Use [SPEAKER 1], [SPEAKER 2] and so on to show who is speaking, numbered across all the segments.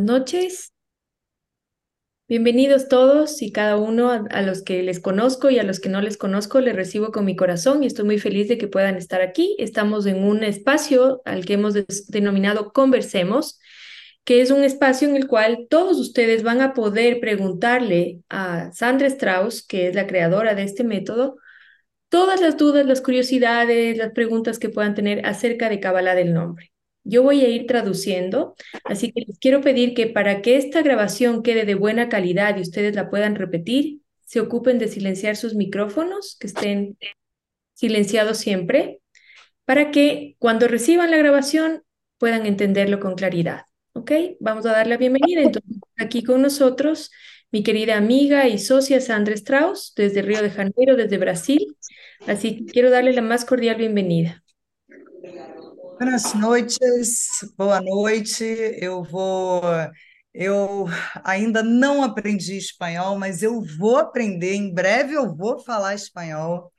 [SPEAKER 1] noches. Bienvenidos todos y cada uno a, a, los que les conozco y a los que no les conozco, les recibo con mi corazón y estoy muy feliz de que puedan estar aquí. Estamos en un espacio al que hemos denominado Conversemos, que es un espacio en el cual todos ustedes van a poder preguntarle a Sandra Strauss, que es la creadora de este método, todas las dudas, las curiosidades, las preguntas que puedan tener acerca de Kabbalah del nombre. Yo voy a ir traduciendo, así que les quiero pedir que para que esta grabación quede de buena calidad y ustedes la puedan repetir, se ocupen de silenciar sus micrófonos, que estén silenciados siempre, para que cuando reciban la grabación puedan entenderlo con claridad. ¿Ok? Vamos a dar la bienvenida. Entonces, aquí con nosotros mi querida amiga y socia Sandra Strauss, desde Río de Janeiro, desde Brasil. Así que quiero darle la más cordial bienvenida.
[SPEAKER 2] Buenas noites, boa noite. Eu vou. Eu ainda não aprendi espanhol, mas eu vou aprender. Em breve eu vou falar espanhol.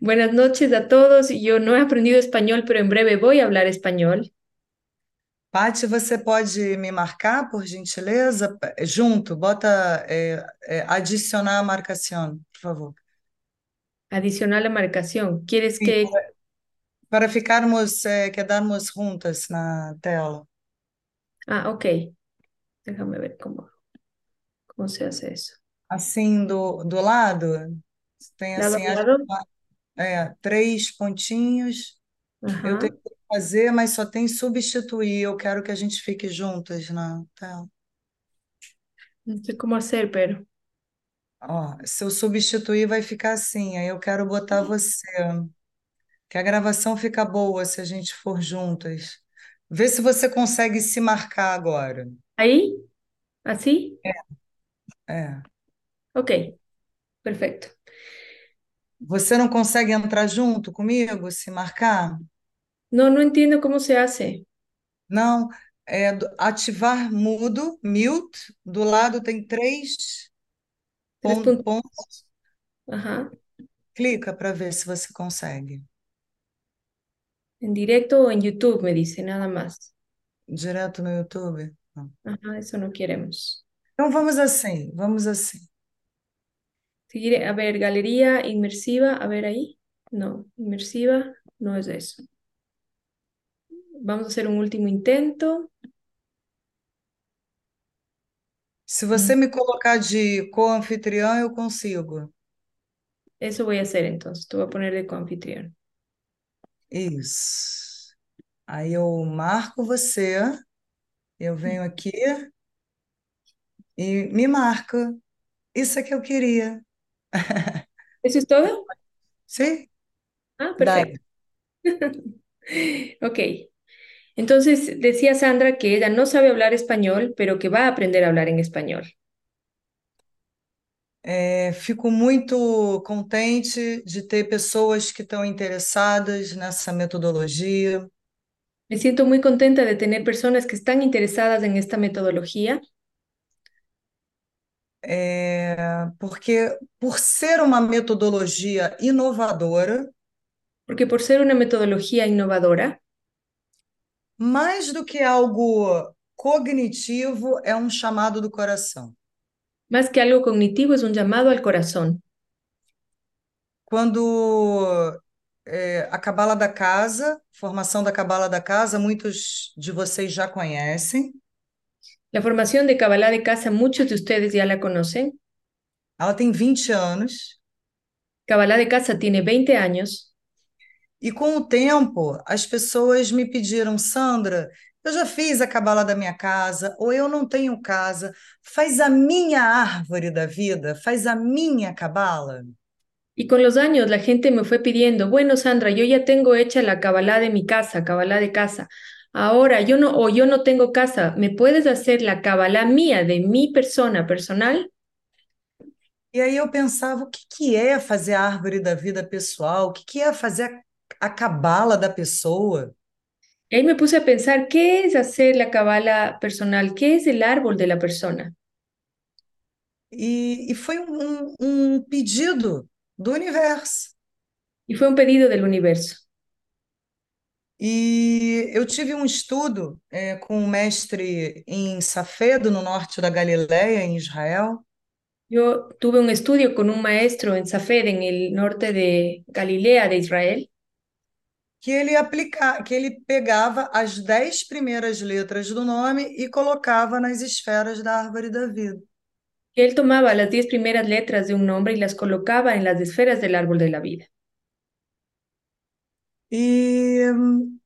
[SPEAKER 1] Buenas noches a todos. Eu não he aprendido espanhol, pero em breve vou falar espanhol.
[SPEAKER 2] Pati, você pode me marcar, por gentileza? Junto, bota é, é, adicionar a marcação, por favor.
[SPEAKER 1] Adicionar a marcação. Queres que
[SPEAKER 2] para ficarmos, eh, quedarmos juntas na tela.
[SPEAKER 1] Ah, ok. Déjame ver cómo, cómo se hace eso.
[SPEAKER 2] Assim, do, do lado, tem
[SPEAKER 1] Lado
[SPEAKER 2] assim,
[SPEAKER 1] lado.
[SPEAKER 2] que, é, três pontinhos. Eu
[SPEAKER 1] Ajá.
[SPEAKER 2] tentei fazer, mas só tem substituir. Eu quero que a gente fique juntas na tela.
[SPEAKER 1] No sé cómo hacer, pero.
[SPEAKER 2] Ó, se eu substituir, vai ficar assim. Aí eu quero botar você. Que a gravação fica boa se a gente for juntas. Vê se você consegue se marcar agora.
[SPEAKER 1] Aí? Assim?
[SPEAKER 2] É.
[SPEAKER 1] Ok. Perfeito.
[SPEAKER 2] Você não consegue entrar junto comigo, se marcar?
[SPEAKER 1] No, no entiendo cómo se hace.
[SPEAKER 2] Não, é ativar mudo, mute, do lado tem três
[SPEAKER 1] Tres
[SPEAKER 2] pon-
[SPEAKER 1] puntos.
[SPEAKER 2] pontos.
[SPEAKER 1] Ajá.
[SPEAKER 2] Clica para ver se você consegue.
[SPEAKER 1] En directo o en YouTube, me dice, nada más.
[SPEAKER 2] Direto no YouTube? Não.
[SPEAKER 1] Ajá, eso no queremos.
[SPEAKER 2] Então vamos assim, vamos assim.
[SPEAKER 1] Seguir, a ver, galería inmersiva, a ver ahí. No, inmersiva no es eso. Vamos a hacer un último intento.
[SPEAKER 2] Se você me colocar de co-anfitriã, eu consigo.
[SPEAKER 1] Eso voy a hacer entonces. Te voy a poner de coanfitrión.
[SPEAKER 2] Isso. Aí eu marco você, eu venho aqui e me marca. Isso é que eu queria.
[SPEAKER 1] ¿Eso es todo?
[SPEAKER 2] Sim?
[SPEAKER 1] Ah, perfecto. Ok. Entonces decía Sandra que ella no sabe hablar español, pero que va a aprender a hablar en español.
[SPEAKER 2] É, fico muito contente de ter pessoas que estão interessadas nessa metodologia.
[SPEAKER 1] Me siento muy contenta de tener personas que están interesadas en esta metodología,
[SPEAKER 2] É, porque, por ser uma metodologia inovadora,
[SPEAKER 1] porque por ser una metodología innovadora,
[SPEAKER 2] mais do que algo cognitivo, é um chamado do coração.
[SPEAKER 1] Más que algo cognitivo, es un llamado al corazón.
[SPEAKER 2] Quando é, a Cabala da Casa, formação da Cabala da Casa, muitos de vocês já conhecem.
[SPEAKER 1] La formación de Kabbalah de casa, muchos de ustedes ya la conocen.
[SPEAKER 2] Ela tem 20 anos.
[SPEAKER 1] Kabbalah de casa tiene 20 años
[SPEAKER 2] E com o tempo, as pessoas me pediram, Sandra, eu já fiz a cabala da minha casa, ou eu não tenho casa, faz a minha árvore da vida, faz a minha cabala.
[SPEAKER 1] y con los años la gente me fue pidiendo, bueno, Sandra, yo ya tengo hecha la Kabbalah de mi casa, Kabbalah de casa. Ahora yo no, o yo no tengo casa, ¿me puedes hacer la Kabbalah mía, de mi persona personal?
[SPEAKER 2] E aí eu pensava, o que que é fazer a árvore da vida pessoal? O que que é fazer a, a cabala da pessoa?
[SPEAKER 1] Y ahí me puse a pensar, ¿qué es hacer la Kabbalah personal? ¿Qué es el árbol de la persona?
[SPEAKER 2] E, e foi um, um pedido do universo.
[SPEAKER 1] Y fue un pedido del universo.
[SPEAKER 2] E eu tive um estudo é, com um mestre em Safedo, no norte da Galileia, em Israel,
[SPEAKER 1] Yo tuve un estudio con un maestro en Safed, en el norte de Galilea de Israel,
[SPEAKER 2] que ele aplica, que ele pegava as dez primeiras letras do nome e colocava nas esferas da árvore da vida.
[SPEAKER 1] que él tomaba las diez primeras letras de un nombre y las colocaba en las esferas del árbol de la vida.
[SPEAKER 2] E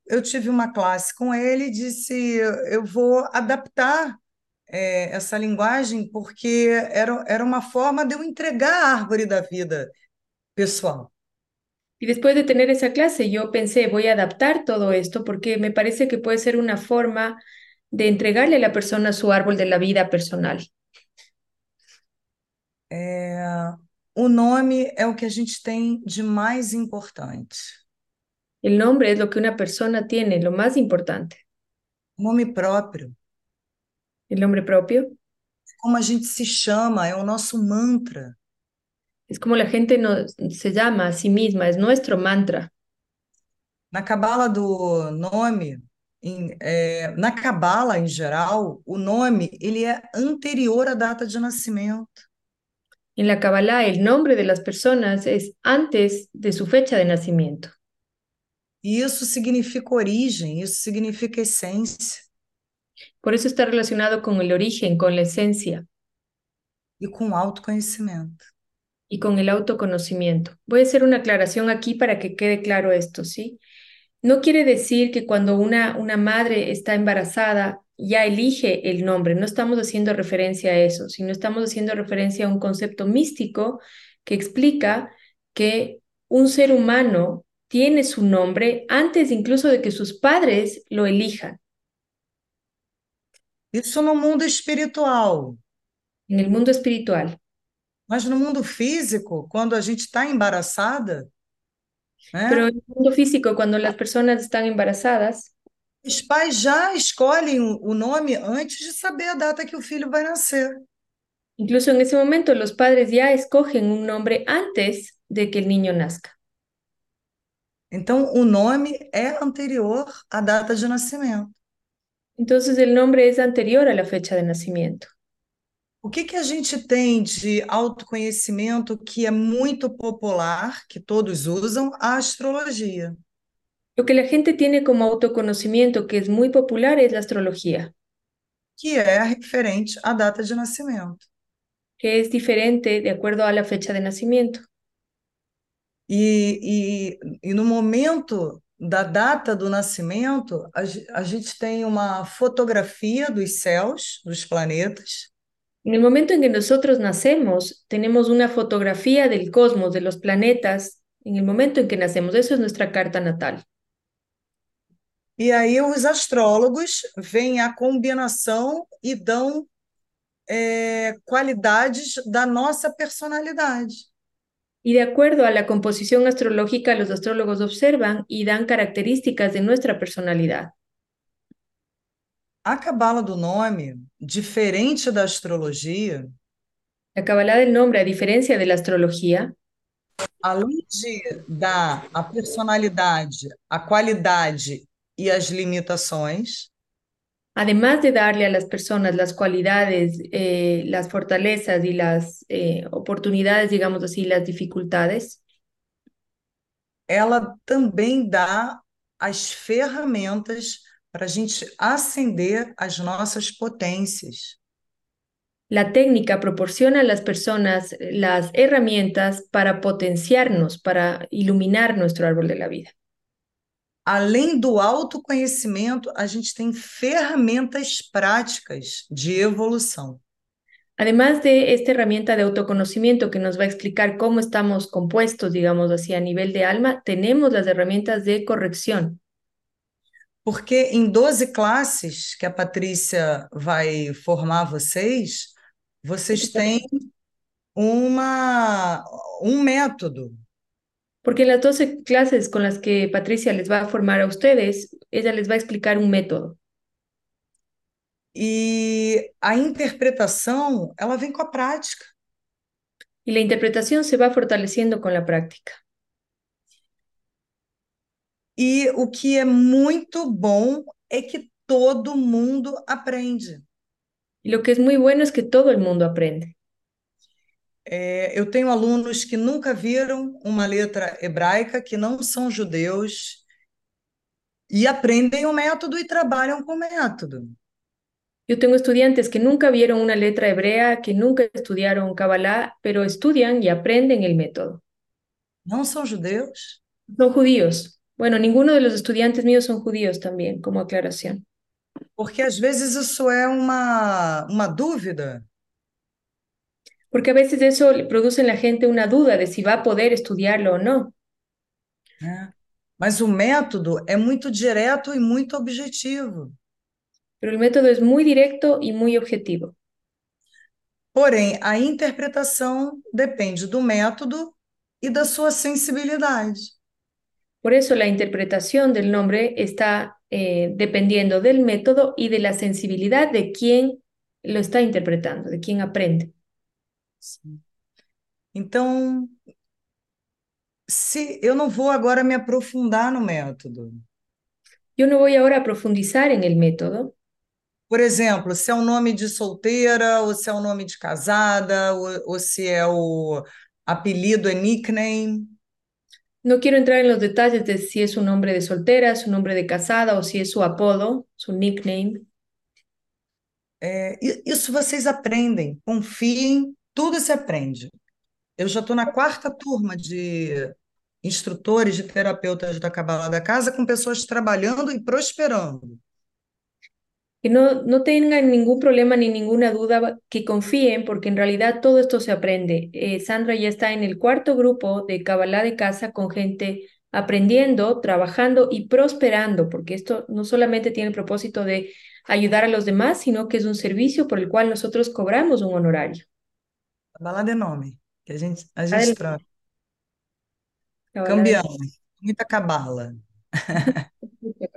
[SPEAKER 2] eu tive uma classe com ele e disse: eu vou adaptar é, essa linguagem, porque era, era uma forma de eu entregar a árvore da vida pessoal.
[SPEAKER 1] Y después de tener esa clase, yo pensé, voy a adaptar todo esto porque me parece que puede ser una forma de entregarle a la persona su árbol de la vida personal.
[SPEAKER 2] É, o nome é o que a gente tem de mais importante.
[SPEAKER 1] El nombre es lo que una persona tiene, lo más importante.
[SPEAKER 2] O nome próprio,
[SPEAKER 1] El nombre propio
[SPEAKER 2] como a gente se chama, é o nosso mantra.
[SPEAKER 1] Es como la gente nos, se llama a sí misma, es nuestro mantra.
[SPEAKER 2] Na cabala do nome, em- é, na cabala em geral, o nome ele é anterior à data de nascimento.
[SPEAKER 1] En la Kabbalah, el nombre de las personas es antes de su fecha de nacimiento.
[SPEAKER 2] E isso significa origem, isso significa essência
[SPEAKER 1] Por eso está relacionado con el origen, con la esencia
[SPEAKER 2] e com autoconhecimento.
[SPEAKER 1] Y con el autoconocimiento. Voy a hacer una aclaración aquí para que quede claro esto, ¿sí? No quiere decir que cuando una, una madre está embarazada ya elige el nombre, no estamos haciendo referencia a eso, sino estamos haciendo referencia a un concepto místico que explica que un ser humano tiene su nombre antes incluso de que sus padres lo elijan.
[SPEAKER 2] Isso no mundo espiritual.
[SPEAKER 1] En el mundo espiritual,
[SPEAKER 2] Mas no mundo físico, quando a gente está embaraçada, né,
[SPEAKER 1] el mundo físico, cuando las personas están embarazadas,
[SPEAKER 2] os pais já escolhem o o nome antes de saber a data que o filho vai nascer.
[SPEAKER 1] incluso en ese momento los padres ya escogen un nombre antes de que el niño nazca.
[SPEAKER 2] Então, o nome é anterior à data de nascimento.
[SPEAKER 1] Entonces el nombre es anterior a la fecha de nacimiento.
[SPEAKER 2] O que que a gente tem de autoconhecimento que é muito popular, que todos usam? A astrologia.
[SPEAKER 1] Lo que la gente tiene como autoconocimiento que es muy popular es la astrología,
[SPEAKER 2] que é referente à data de nascimento.
[SPEAKER 1] que es diferente de acuerdo a la fecha de nacimiento.
[SPEAKER 2] E, e, e no momento da data do nascimento, a, a gente tem uma fotografia dos céus, dos planetas,
[SPEAKER 1] En el momento en que nosotros nacemos, tenemos una fotografía del cosmos, de los planetas, en el momento en que nacemos. Eso es nuestra carta natal.
[SPEAKER 2] e aí os astrólogos veem a combinação e dão é, qualidades da nossa personalidade.
[SPEAKER 1] Y de acuerdo a la composición astrológica, los astrólogos observan y dan características de nuestra personalidad.
[SPEAKER 2] A cabala do nome, diferente da astrologia,
[SPEAKER 1] La Kabbalah del nombre, a diferencia de la astrología,
[SPEAKER 2] além de dar a personalidade, a qualidade e as limitações,
[SPEAKER 1] además de darle a las personas las cualidades, eh, las fortalezas y las eh, oportunidades, digamos así, las dificultades,
[SPEAKER 2] ela também dá as ferramentas para a gente acender as nossas potências.
[SPEAKER 1] la técnica proporciona a las personas las herramientas para potenciarnos, para iluminar nuestro árbol de la vida.
[SPEAKER 2] Além do autoconhecimento, a gente tem ferramentas práticas de evolução.
[SPEAKER 1] Además de esta herramienta de autoconocimiento que nos va a explicar cómo estamos compuestos, digamos así, a nivel de alma, tenemos las herramientas de corrección.
[SPEAKER 2] Porque em 12 classes que a Patrícia vai formar vocês, vocês têm uma, um método.
[SPEAKER 1] Porque en las 12 clases con las que Patricia les va a formar a ustedes, ella les va a explicar un método.
[SPEAKER 2] E a interpretação, ela vem com a prática.
[SPEAKER 1] Y la interpretación se va fortaleciendo con la práctica.
[SPEAKER 2] E o que é muito bom é que todo mundo aprende.
[SPEAKER 1] Y lo que es muy bueno es que todo mundo aprende.
[SPEAKER 2] É, eu tenho alunos que nunca viram uma letra hebraica, que não são judeus, e aprendem o método e trabalham com o método.
[SPEAKER 1] Yo tengo estudiantes que nunca vieron una letra hebrea, que nunca estudiaron Kabbalah, pero estudian y aprenden el método.
[SPEAKER 2] Não são judeus,
[SPEAKER 1] Son judíos. Bueno, ninguno de los estudiantes míos son judíos también, como aclaración.
[SPEAKER 2] porque às vezes isso é uma, uma dúvida.
[SPEAKER 1] Porque a veces eso le produce en la gente una duda de si va a poder estudiarlo o no.
[SPEAKER 2] né? Mas o método é muito direto e muito objetivo.
[SPEAKER 1] Pero el método es muy directo y muy objetivo.
[SPEAKER 2] Porém, a interpretação depende do método e da sua sensibilidade.
[SPEAKER 1] Por eso la interpretación del nombre está eh, dependiendo del método y de la sensibilidad de quien lo está interpretando, de quien aprende.
[SPEAKER 2] Então, se eu não vou agora me aprofundar no método.
[SPEAKER 1] Yo no voy ahora a profundizar en el método,
[SPEAKER 2] Por exemplo, se é o nome de solteira, ou se é o nome de casada, ou, ou se é o apelido, é nickname.
[SPEAKER 1] No quiero entrar en los detalles de si es un nombre de soltera, su nombre de casada o si es su apodo, su nickname.
[SPEAKER 2] É, isso vocês aprendem, confiem, tudo se aprende. Eu já estou na quarta turma de instrutores, de terapeutas da Cabala da Casa, com pessoas trabalhando e prosperando.
[SPEAKER 1] Que no, no tengan ningún problema ni ninguna duda, que confíen, porque en realidad todo esto se aprende. Eh, Sandra ya está en el cuarto grupo de Kabbalah de casa con gente aprendiendo, trabajando y prosperando, porque esto no solamente tiene el propósito de ayudar a los demás, sino que es un servicio por el cual nosotros cobramos un honorario.
[SPEAKER 2] Cabala de nome, que a gente, a gente troca. Cambiando, muita cabala.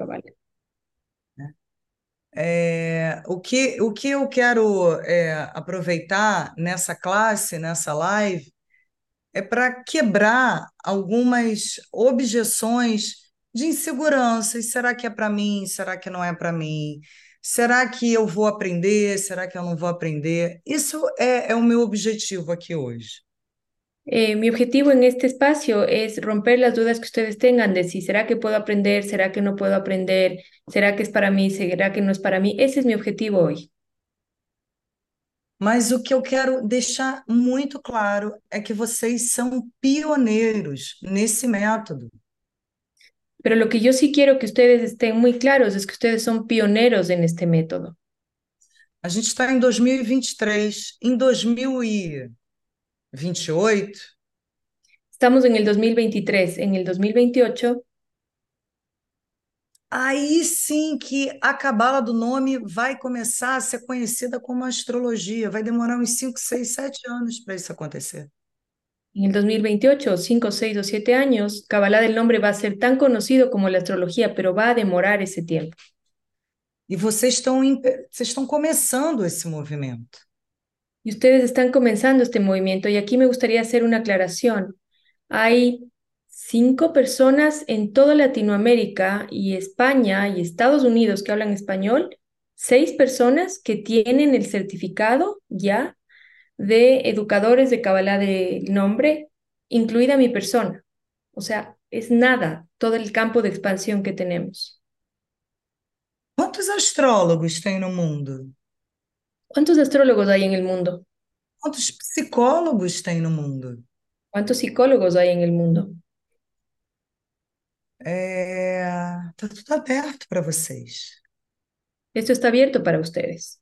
[SPEAKER 2] É, o que, o que eu quero é, aproveitar nessa classe, nessa live, é para quebrar algumas objeções de inseguranças. Será que é para mim? Será que não é para mim? Será que eu vou aprender? Será que eu não vou aprender? Isso é, é o meu objetivo aqui hoje.
[SPEAKER 1] Eh, mi objetivo en este espacio es romper las dudas que ustedes tengan de si será que puedo aprender, será que no puedo aprender, será que es para mí, será que no es para mí. Ese es mi objetivo hoy.
[SPEAKER 2] Mas o que eu quero deixar muito claro é que vocês são pioneiros nesse método.
[SPEAKER 1] Pero lo que yo sí quiero que ustedes estén muy claros es que ustedes son pioneros en este método.
[SPEAKER 2] A gente está em 2023. Em 2028,
[SPEAKER 1] Estamos en el 2023. En el 2028,
[SPEAKER 2] aí sim que a cabala do nome vai começar a ser conhecida como astrologia. Vai demorar uns 5, 6, 7 anos para isso acontecer.
[SPEAKER 1] en el 2028, 5, 6 o 7 años, Kabbalah del nombre va a ser tan conocido como la astrología, pero va a demorar ese tiempo.
[SPEAKER 2] E vocês estão, em- vocês estão começando esse movimento.
[SPEAKER 1] Y ustedes están comenzando este movimiento y aquí me gustaría hacer una aclaración. Hay cinco personas en toda Latinoamérica y España y Estados Unidos que hablan español, seis personas que tienen el certificado ya de educadores de Kabbalah de nombre, incluida mi persona. O sea, es nada todo el campo de expansión que tenemos.
[SPEAKER 2] Quantos astrólogos tem no mundo?
[SPEAKER 1] ¿Cuántos astrólogos hay en el mundo?
[SPEAKER 2] Quantos psicólogos tem no mundo?
[SPEAKER 1] ¿Cuántos psicólogos hay en el mundo?
[SPEAKER 2] É, tá tudo aberto para vocês.
[SPEAKER 1] Esto está abierto para ustedes.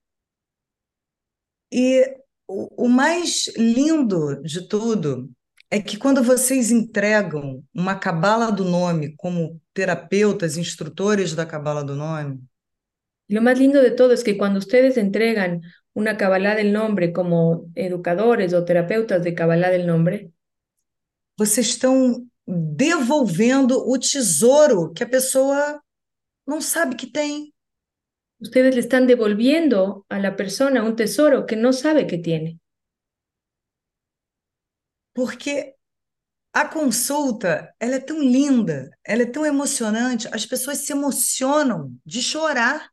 [SPEAKER 2] E o, o mais lindo de tudo é que quando vocês entregam uma cabala do nome como terapeutas, instrutores da cabala do nome,
[SPEAKER 1] Lo más lindo de todo es que cuando ustedes entregan una Kabbalah del nombre como educadores o terapeutas de Kabbalah del nombre,
[SPEAKER 2] vocês estão devolvendo o tesouro que a pessoa não sabe que tem.
[SPEAKER 1] ustedes le están devolviendo a la persona un tesoro que no sabe que tiene.
[SPEAKER 2] Porque A consulta, ela é tão linda, ela é tão emocionante, as pessoas se emocionam de chorar.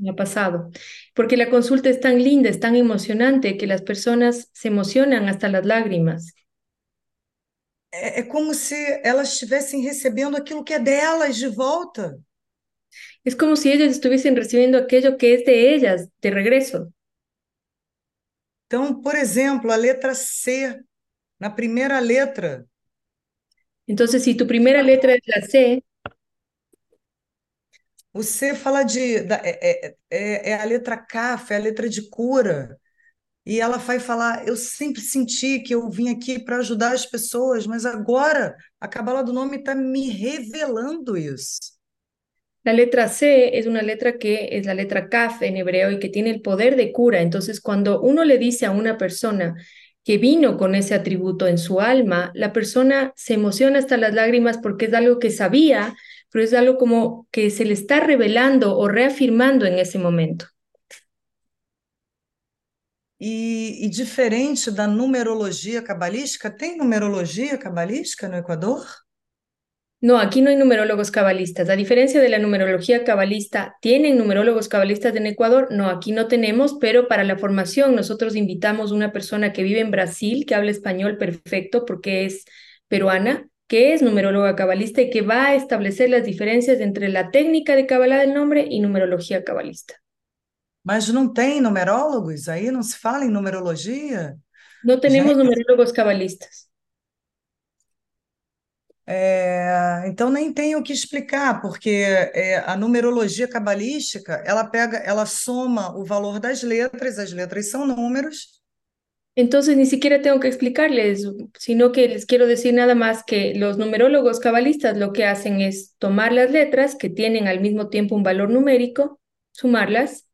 [SPEAKER 1] Me ha pasado. Porque la consulta es tan linda, es tan emocionante que las personas se emocionan hasta las lágrimas.
[SPEAKER 2] É, é como se elas estivessem recebendo aquilo que é delas de volta.
[SPEAKER 1] Es como si ellas estuviesen recibiendo aquello que es de ellas de regreso.
[SPEAKER 2] Então, por exemplo, a letra C, na primeira letra,
[SPEAKER 1] Entonces, si tu primera letra es la C,
[SPEAKER 2] o C fala de. da- é, é, é, é a letra CAF, é a letra de cura. E ela vai falar: Eu sempre senti que eu vim aqui para ajudar as pessoas, mas agora a Cabala do Nome está me revelando isso.
[SPEAKER 1] la letra C es una letra que es la letra Kaf en hebreo y que tiene el poder de cura. Entonces, cuando uno le dice a una persona que vino con ese atributo en su alma, la persona se emociona hasta las lágrimas porque es algo que sabía, pero es algo como que se le está revelando o reafirmando en ese momento.
[SPEAKER 2] E, e diferente da numerologia cabalística, tem numerologia cabalística no Equador?
[SPEAKER 1] No, aquí no hay numerólogos cabalistas. A diferencia de la numerología cabalista, ¿tienen numerólogos cabalistas en Ecuador? No, aquí no tenemos, pero para la formación nosotros invitamos una persona que vive en Brasil, que habla español perfecto porque es peruana, que es numeróloga cabalista y que va a establecer las diferencias entre la técnica de Kabbalah del nombre y numerología cabalista.
[SPEAKER 2] Mas não tem numerólogos aí? Não se fala em numerologia?
[SPEAKER 1] Tenemos
[SPEAKER 2] Gente,
[SPEAKER 1] numerólogos cabalistas.
[SPEAKER 2] é, então nem tenho o que explicar, porque é, a numerologia cabalística, ela pega, ela soma o valor das letras, as letras são números,
[SPEAKER 1] Entonces, ni siquiera tengo que explicarles, sino que les quiero decir nada más que los numerólogos cabalistas lo que hacen es tomar las letras que tienen al mismo tiempo un valor numérico, sumarlas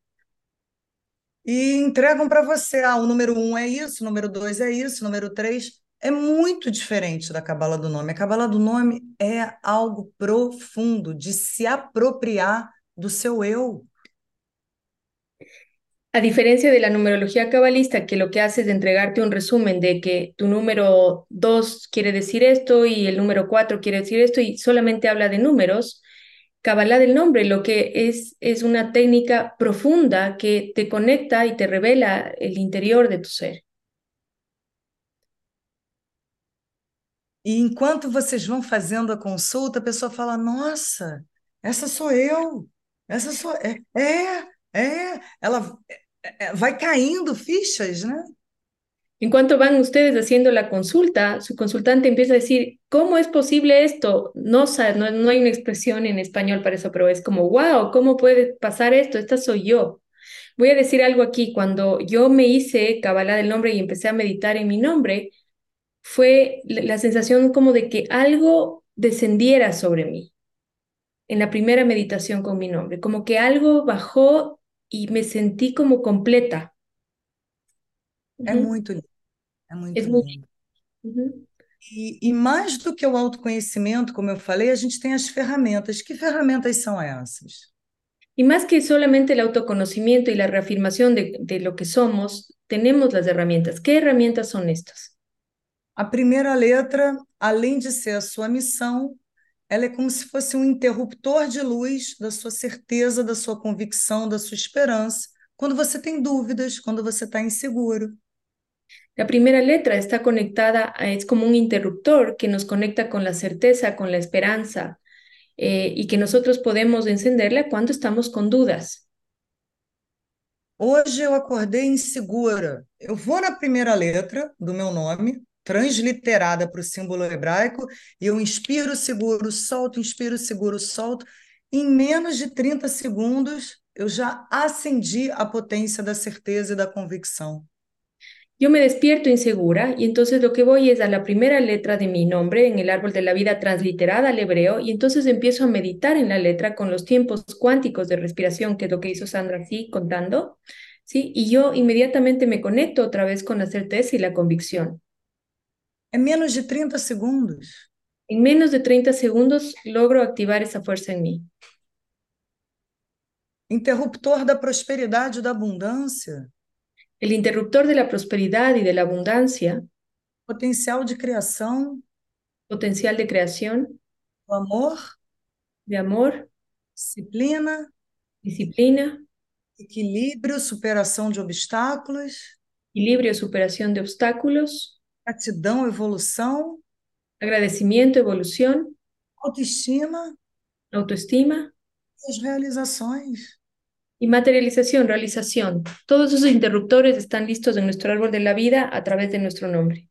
[SPEAKER 2] e entregam para você. Ah, o número um é isso, o número dois é isso, o número três é muito diferente da cabala do nome. A cabala do nome é algo profundo, de se apropriar do seu eu.
[SPEAKER 1] A diferencia de la numerología cabalista, que lo que hace es entregarte un resumen de que tu número 2 quiere decir esto y el número 4 quiere decir esto y solamente habla de números, Kabbalah del nombre lo que es es una técnica profunda que te conecta y te revela el interior de tu ser.
[SPEAKER 2] E enquanto vocês vão fazendo a consulta, a pessoa fala: Nossa, essa sou eu, essa sou. É, é, ela vai caindo fichas, né?
[SPEAKER 1] En cuanto van ustedes haciendo la consulta, su consultante empieza a decir, ¿cómo es posible esto? No, no, no hay una expresión en español para eso, pero es como, wow, ¿cómo puede pasar esto? Esta soy yo. Voy a decir algo aquí. Cuando yo me hice Kabbalah del nombre y empecé a meditar en mi nombre, fue la sensación como de que algo descendiera sobre mí en la primera meditación con mi nombre, como que algo bajó y me sentí como completa.
[SPEAKER 2] É muito lindo, é muito
[SPEAKER 1] muy...
[SPEAKER 2] lindo.
[SPEAKER 1] Ujú.
[SPEAKER 2] E, e mais do que o autoconhecimento, como eu falei, a gente tem as ferramentas. Que ferramentas são essas?
[SPEAKER 1] Y más que solamente el autoconocimiento y la reafirmación de, de lo que somos, tenemos las herramientas. ¿Qué herramientas son estas?
[SPEAKER 2] A primeira letra, além de ser a sua missão, ela é como se fosse um interruptor de luz da sua certeza, da sua convicção, da sua esperança, quando você tem dúvidas, quando você está inseguro.
[SPEAKER 1] La primera letra está conectada, a- es como un interruptor que nos conecta con la certeza, con la esperanza, eh, y que nosotros podemos encenderla cuando estamos con dudas.
[SPEAKER 2] Hoje eu acordei insegura. Eu vou na primeira letra do meu nome, transliterada para o símbolo hebraico, e eu inspiro seguro, solto, inspiro seguro, solto. Em menos de 30 segundos, eu já acendi a potência da certeza e da convicção.
[SPEAKER 1] Yo me despierto insegura y entonces lo que voy es a la primera letra de mi nombre en el árbol de la vida transliterada al hebreo y entonces empiezo a meditar en la letra con los tiempos cuánticos de respiración, que es lo que hizo Sandra así contando, ¿sí? Y yo inmediatamente me conecto otra vez con la certeza y la convicción.
[SPEAKER 2] É menos de 30 segundos.
[SPEAKER 1] En menos de 30 segundos logro activar esa fuerza en mí.
[SPEAKER 2] Interruptor da prosperidade e da abundância,
[SPEAKER 1] El interruptor de la prosperidad y de la abundancia,
[SPEAKER 2] potencial de criação,
[SPEAKER 1] potencial de creación,
[SPEAKER 2] do amor,
[SPEAKER 1] de amor,
[SPEAKER 2] disciplina,
[SPEAKER 1] disciplina,
[SPEAKER 2] equilíbrio, superação de obstáculos,
[SPEAKER 1] equilibrio, superación de obstáculos,
[SPEAKER 2] gratidão, evolução,
[SPEAKER 1] agradecimiento, evolución,
[SPEAKER 2] autoestima
[SPEAKER 1] autoestima
[SPEAKER 2] e as realizações.
[SPEAKER 1] y materialización, realización. Todos esos interruptores están listos en nuestro árbol de la vida a través de nuestro nombre.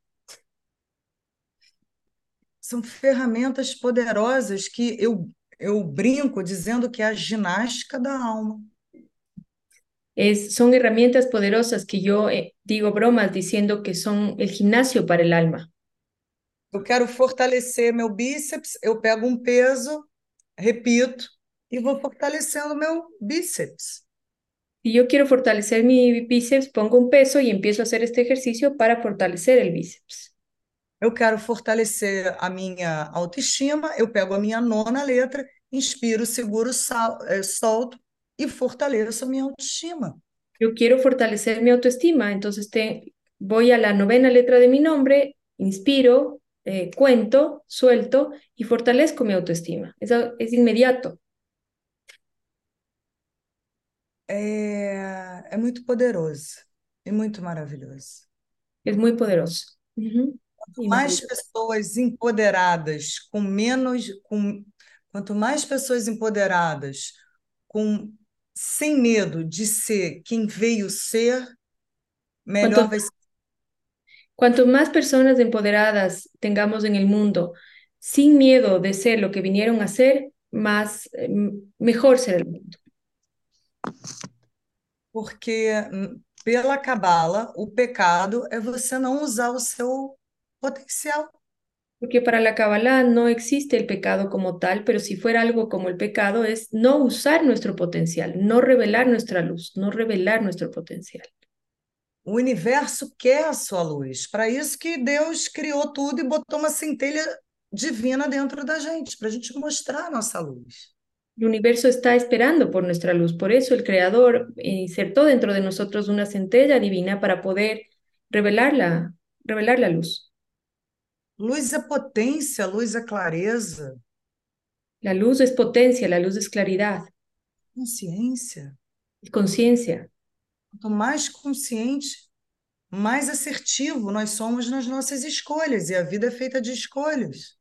[SPEAKER 2] São ferramentas poderosas que eu, eu brinco dizendo que é a ginástica da alma.
[SPEAKER 1] Es, son herramientas poderosas que yo eh, digo bromas diciendo que son el gimnasio para el alma.
[SPEAKER 2] Eu quero fortalecer meu bíceps, eu pego um peso, repito, e vou fortalecendo meu bíceps.
[SPEAKER 1] Si yo quiero fortalecer mi bíceps, pongo un peso y empiezo a hacer este ejercicio para fortalecer el bíceps.
[SPEAKER 2] Eu quero fortalecer a minha autoestima, eu pego a minha nona letra, inspiro, seguro, sal, eh, solto e fortaleço a minha autoestima.
[SPEAKER 1] Yo quiero fortalecer mi autoestima, te, voy a la novena letra de mi nombre, inspiro, eh, cuento, suelto y fortalezco mi autoestima. Eso es inmediato.
[SPEAKER 2] É, é muito poderoso e muito maravilhoso.
[SPEAKER 1] Es muy poderoso. Ujú. Y
[SPEAKER 2] mais pessoas empoderadas, com menos, com, quanto mais pessoas empoderadas, com sem medo de ser quem veio ser, melhor
[SPEAKER 1] Quanto-
[SPEAKER 2] vai ser.
[SPEAKER 1] Cuanto más personas empoderadas tengamos en el mundo, sin miedo de ser lo que vinieron a ser, más eh, mejor será el mundo.
[SPEAKER 2] Porque hum, pela cabala, o pecado é você não usar o seu potencial.
[SPEAKER 1] Porque para la Kabbalah no existe el pecado como tal, pero si fuera algo como el pecado es no usar nuestro potencial, no revelar nuestra luz, no revelar nuestro potencial.
[SPEAKER 2] O universo quer a sua luz. Para isso que Deus criou tudo e botou uma centelha divina dentro da gente, para a gente mostrar a nossa luz.
[SPEAKER 1] El universo está esperando por nuestra luz, por eso el Creador insertó dentro de nosotros una centella divina para poder revelar la, revelar la luz.
[SPEAKER 2] Luz é potência, luz é clareza,
[SPEAKER 1] La luz es potencia, la luz es claridad,
[SPEAKER 2] consciência.
[SPEAKER 1] es conciencia.
[SPEAKER 2] Quanto mais consciente, mais assertivo nós somos nas nossas escolhas, e a vida é feita de escolhas.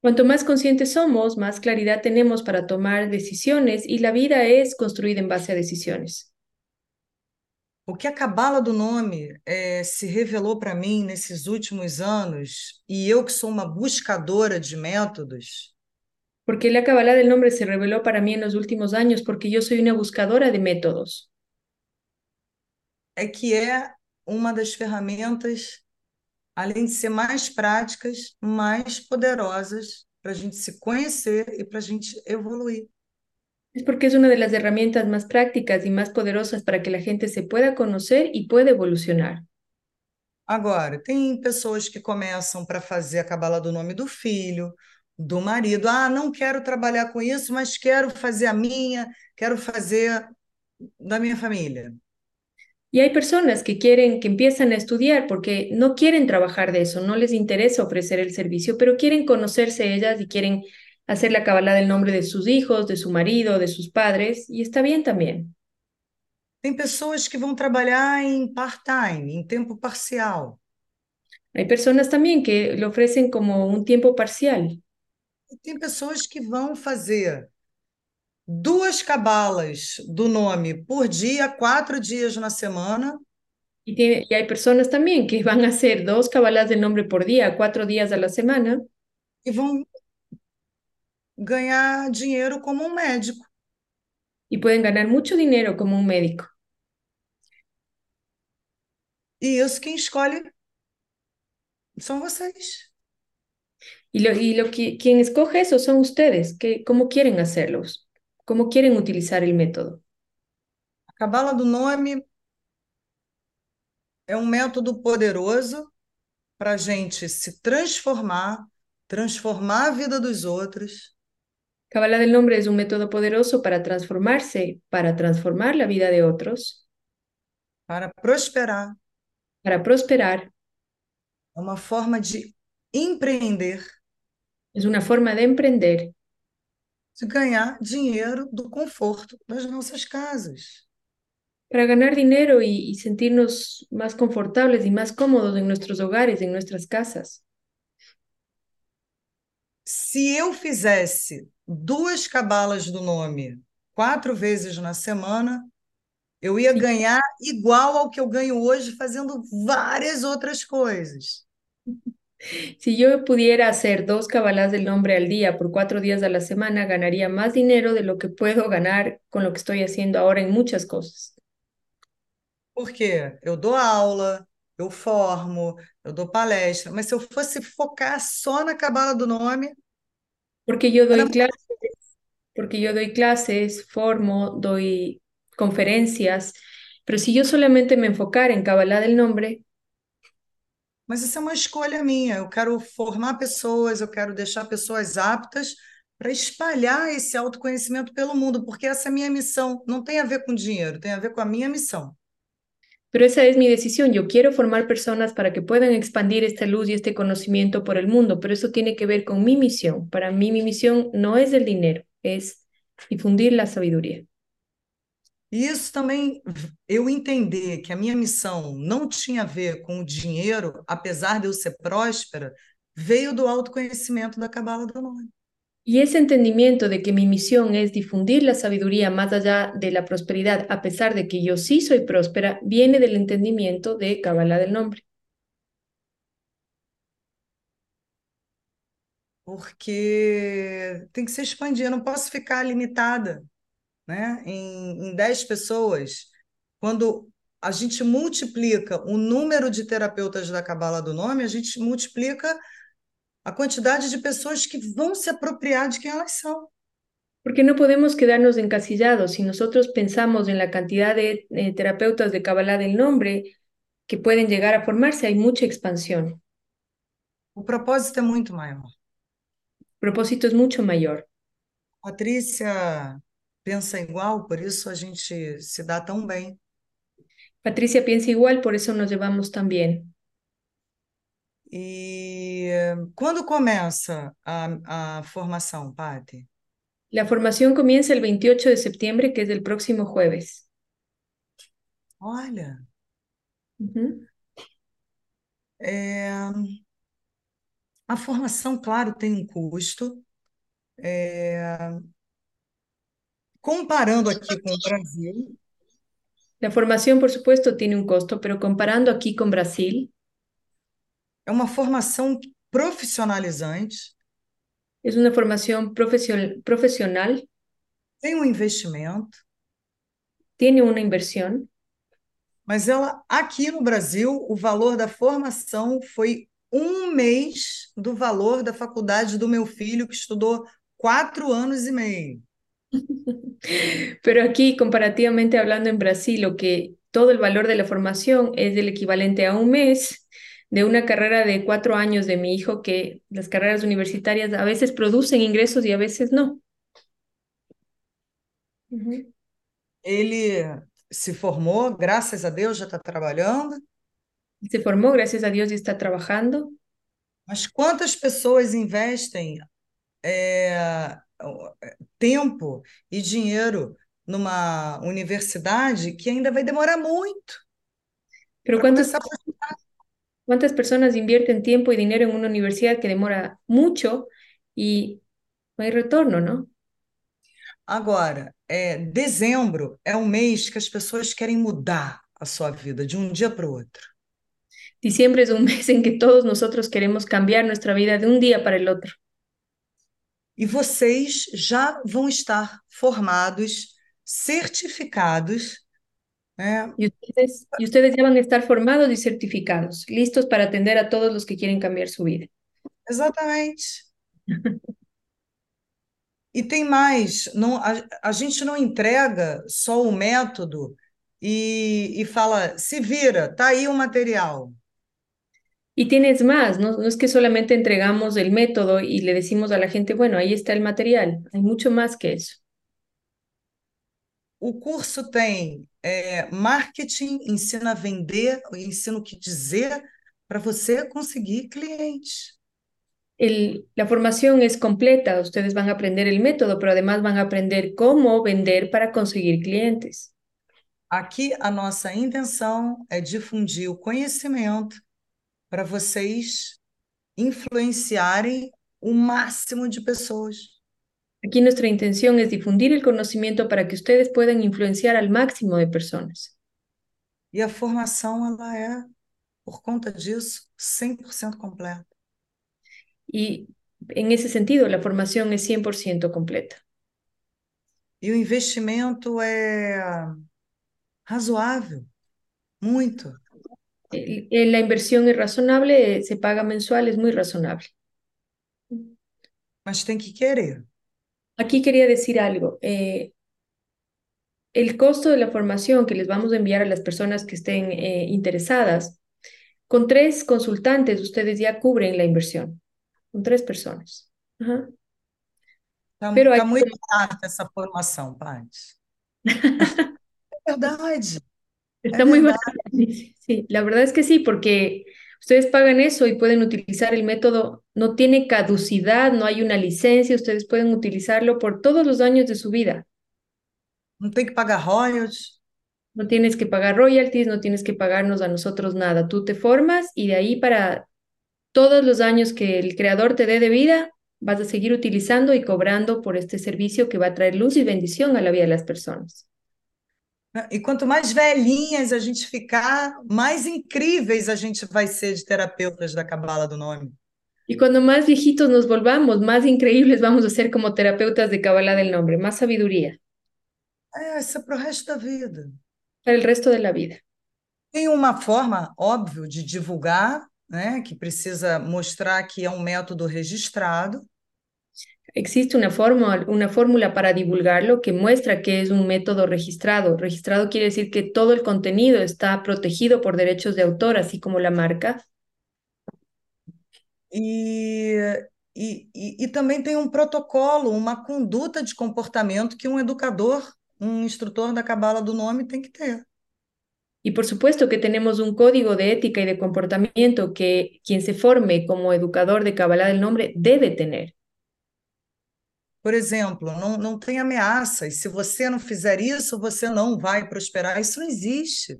[SPEAKER 1] Cuanto más conscientes somos, más claridad tenemos para tomar decisiones y la vida es construida en base a decisiones.
[SPEAKER 2] O que a cabala do nome eh, se revelou para mim nesses últimos anos, e eu que sou uma buscadora de métodos,
[SPEAKER 1] Porque la Kabbalah del nombre se reveló para mí en los últimos años porque yo soy una buscadora de métodos.
[SPEAKER 2] é que é uma das ferramentas, além de ser mais práticas, mais poderosas para a gente se conhecer e para a gente evoluir.
[SPEAKER 1] Es porque es una de las herramientas más prácticas y más poderosas para que la gente se pueda conocer y pueda evolucionar.
[SPEAKER 2] Agora, tem pessoas que começam para fazer a cabala do nome do filho, do marido. Ah, não quero trabalhar com isso, mas quero fazer a minha, quero fazer da minha família.
[SPEAKER 1] Y hay personas que quieren, que empiezan a estudiar porque no quieren trabajar de eso, no les interesa ofrecer el servicio, pero quieren conocerse ellas y quieren hacer la Kabbalah del nombre de sus hijos, de su marido, de sus padres, y está bien también.
[SPEAKER 2] Tem pessoas que vão trabalhar em part-time, em tempo parcial.
[SPEAKER 1] Hay personas también que lo ofrecen como un tiempo parcial.
[SPEAKER 2] E tem pessoas que vão fazer duas cabalas do nome por dia, quatro dias na semana,
[SPEAKER 1] Y, tiene- y hay personas también que van a hacer dos Kabbalahs del nombre por día, cuatro días a la semana,
[SPEAKER 2] e vão ganhar dinheiro como um médico.
[SPEAKER 1] y pueden ganar mucho dinero como un médico.
[SPEAKER 2] E isso quem escolhe são vocês.
[SPEAKER 1] Y lo, y lo que quien escoge eso son ustedes, que cómo quieren hacerlos, cómo quieren utilizar el método.
[SPEAKER 2] A cabala do nome é um método poderoso para a gente se transformar, transformar a vida dos outros,
[SPEAKER 1] Kabbalah del nombre es un método poderoso para transformarse, para transformar la vida de otros,
[SPEAKER 2] para prosperar.
[SPEAKER 1] para prosperar,
[SPEAKER 2] É uma forma de empreender,
[SPEAKER 1] Es una forma de emprender
[SPEAKER 2] de ganhar dinheiro do conforto das nossas casas.
[SPEAKER 1] para ganar dinero y, y sentirnos más confortables y más cómodos en nuestros hogares, en nuestras casas.
[SPEAKER 2] Se eu fizesse duas cabalas do nome quatro vezes na semana, eu ia ganhar igual ao que eu ganho hoje fazendo várias outras coisas.
[SPEAKER 1] Si yo pudiera hacer dos cabalas del nombre al día por cuatro días a la semana, ganaría más dinero de lo que puedo ganar con lo que estoy haciendo ahora en muchas cosas.
[SPEAKER 2] Porque eu dou aula, eu formo, eu dou palestra, mas se eu fosse focar só na cabala do nome,
[SPEAKER 1] Porque yo doy clases, porque yo doy clases, formo, doy conferencias, pero si yo solamente me enfocara en Kabbalah del nombre,
[SPEAKER 2] Mas isso é uma escolha minha. Eu quero formar pessoas, eu quero deixar pessoas aptas para espalhar esse autoconhecimento pelo mundo, porque essa é a minha missão. Não tem a ver com dinheiro, tem a ver com a minha missão.
[SPEAKER 1] Pero esa es mi decisión. Yo quiero formar personas para que puedan expandir esta luz y este conocimiento por el mundo, pero eso tiene que ver con mi misión. Para mí mi misión no es el dinero, es difundir la sabiduría.
[SPEAKER 2] E isso também, eu entender que a minha missão não tinha a ver com o dinheiro, apesar de eu ser próspera, veio do autoconhecimento da Cabala do Nome.
[SPEAKER 1] Y ese entendimiento de que mi misión es difundir la sabiduría más allá de la prosperidad, a pesar de que yo sí soy próspera, viene del entendimiento de Kabbalah del nombre.
[SPEAKER 2] Porque tem que se expandir, eu não posso ficar limitada né, em, em 10 pessoas. Quando a gente multiplica o número de terapeutas da Cabala do Nome, a gente multiplica a quantidade de pessoas que vão se apropriar de quem elas são.
[SPEAKER 1] Porque no podemos quedarnos encasillados. Si nosotros pensamos en la cantidad de eh, terapeutas de Kabbalah del nombre que pueden llegar a formarse, hay mucha expansión.
[SPEAKER 2] O propósito é muito maior.
[SPEAKER 1] El propósito es mucho mayor.
[SPEAKER 2] Patrícia pensa igual, por isso a gente se dá tão bem.
[SPEAKER 1] Patricia piensa igual, por eso nos llevamos tan bien.
[SPEAKER 2] E quando começa a, a formação, Pati?
[SPEAKER 1] La formación comienza el 28 de septiembre, que es el próximo jueves.
[SPEAKER 2] Olha,
[SPEAKER 1] Ujú.
[SPEAKER 2] é, a formação, claro, tem um custo. É, comparando aqui com o Brasil,
[SPEAKER 1] La formación, por supuesto, tiene un costo, pero comparando aquí con Brasil,
[SPEAKER 2] é uma formação profissionalizante,
[SPEAKER 1] es una formación profesio- profesional,
[SPEAKER 2] tem um investimento,
[SPEAKER 1] tiene una inversión,
[SPEAKER 2] mas ela aqui no Brasil, o valor da formação foi um mês do valor da faculdade do meu filho, que estudou quatro anos e meio.
[SPEAKER 1] pero aquí, comparativamente hablando en Brasil, lo que todo el valor de la formación es el equivalente a un mes de una carrera de cuatro años de mi hijo, que las carreras universitarias a veces producen ingresos y a veces no.
[SPEAKER 2] Ele se formou, graças a Deus, já está trabalhando.
[SPEAKER 1] Se formó, gracias a Dios, y está trabajando.
[SPEAKER 2] Mas quantas pessoas investem é, tempo e dinheiro numa universidade que ainda vai demorar muito
[SPEAKER 1] Pero
[SPEAKER 2] para
[SPEAKER 1] ¿cuántas, personas invierten tiempo y dinero en una universidad que demora mucho y no hay retorno, ¿no?
[SPEAKER 2] Agora, é, dezembro é um mês que as pessoas querem mudar a sua vida de um dia para o outro.
[SPEAKER 1] Diciembre es un mes en que todos nosotros queremos cambiar nuestra vida de un día para el otro.
[SPEAKER 2] E vocês já vão estar formados, certificados, né?
[SPEAKER 1] Y ustedes, y ustedes ya van a estar formados y certificados, listos para atender a todos los que quieren cambiar su vida.
[SPEAKER 2] Exatamente. E tem mais, não, a, a gente não entrega só o método e, e fala, se vira, tá aí o material.
[SPEAKER 1] Y tienes más, no, no es que solamente entregamos el método y le decimos a la gente, bueno, ahí está el material, hay mucho más que eso.
[SPEAKER 2] O curso tem é, marketing, ensina a vender, ensina o que dizer para você conseguir clientes.
[SPEAKER 1] El- la formación es completa, ustedes van a aprender el método, pero además van a aprender cómo vender para conseguir clientes.
[SPEAKER 2] Aqui a nossa intenção é difundir o conhecimento para vocês influenciarem o máximo de pessoas.
[SPEAKER 1] Aquí nuestra intención es difundir el conocimiento para que ustedes puedan influenciar al máximo de personas.
[SPEAKER 2] E a formação ela é, por conta disso, 100% completa.
[SPEAKER 1] Y en ese sentido, la formación es 100% completa.
[SPEAKER 2] E o investimento é razoável, muito.
[SPEAKER 1] El- el- la inversión es razonable, eh, se paga mensual, es muy razonable.
[SPEAKER 2] Mas tem que querer.
[SPEAKER 1] Aquí quería decir algo. eh, el costo de la formación que les vamos a enviar a las personas que estén eh, interesadas, con tres consultantes ustedes ya cubren la inversión, con tres personas. Ajá.
[SPEAKER 2] Está
[SPEAKER 1] Pero hay
[SPEAKER 2] tá muito barata essa formação, Paty. É verdade.
[SPEAKER 1] Está
[SPEAKER 2] Es
[SPEAKER 1] muy
[SPEAKER 2] verdad.
[SPEAKER 1] Sí, sí, la verdad es que sí, porque ustedes pagan eso y pueden utilizar el método, no tiene caducidad, no hay una licencia, ustedes pueden utilizarlo por todos los años de su vida.
[SPEAKER 2] Não tem que pagar royalties.
[SPEAKER 1] No tienes que pagar royalties, no tienes que pagarnos a nosotros nada. Tú te formas y de ahí para todos los años que el creador te dé de vida, vas a seguir utilizando y cobrando por este servicio que va a traer luz y bendición a la vida de las personas.
[SPEAKER 2] Né? E quanto mais velhinhas a gente ficar, mais incríveis a gente vai ser de terapeutas da Cabala do Nome.
[SPEAKER 1] Y cuando más viejitos nos volvamos, más increíbles vamos a ser como terapeutas de Kabbalah del nombre, más sabiduría
[SPEAKER 2] É, isso é para o resto da vida.
[SPEAKER 1] para el resto de la vida.
[SPEAKER 2] Tem uma forma, óbvio, de divulgar, né, que precisa mostrar que é um método registrado,
[SPEAKER 1] Existe una forma, una fórmula para divulgarlo que muestra que es un método registrado. Registrado quiere decir que todo el contenido está protegido por derechos de autor, así como la marca.
[SPEAKER 2] e, e, e, também tem um protocolo, uma conduta de comportamento que um educador, um instrutor da Cabala do Nome tem que ter.
[SPEAKER 1] Y por supuesto que tenemos un código de ética y de comportamiento que quien se forme como educador de Kabbalah del nombre debe tener.
[SPEAKER 2] Por exemplo, não, não tem ameaças. Se você não fizer isso, você não vai prosperar. Isso não existe.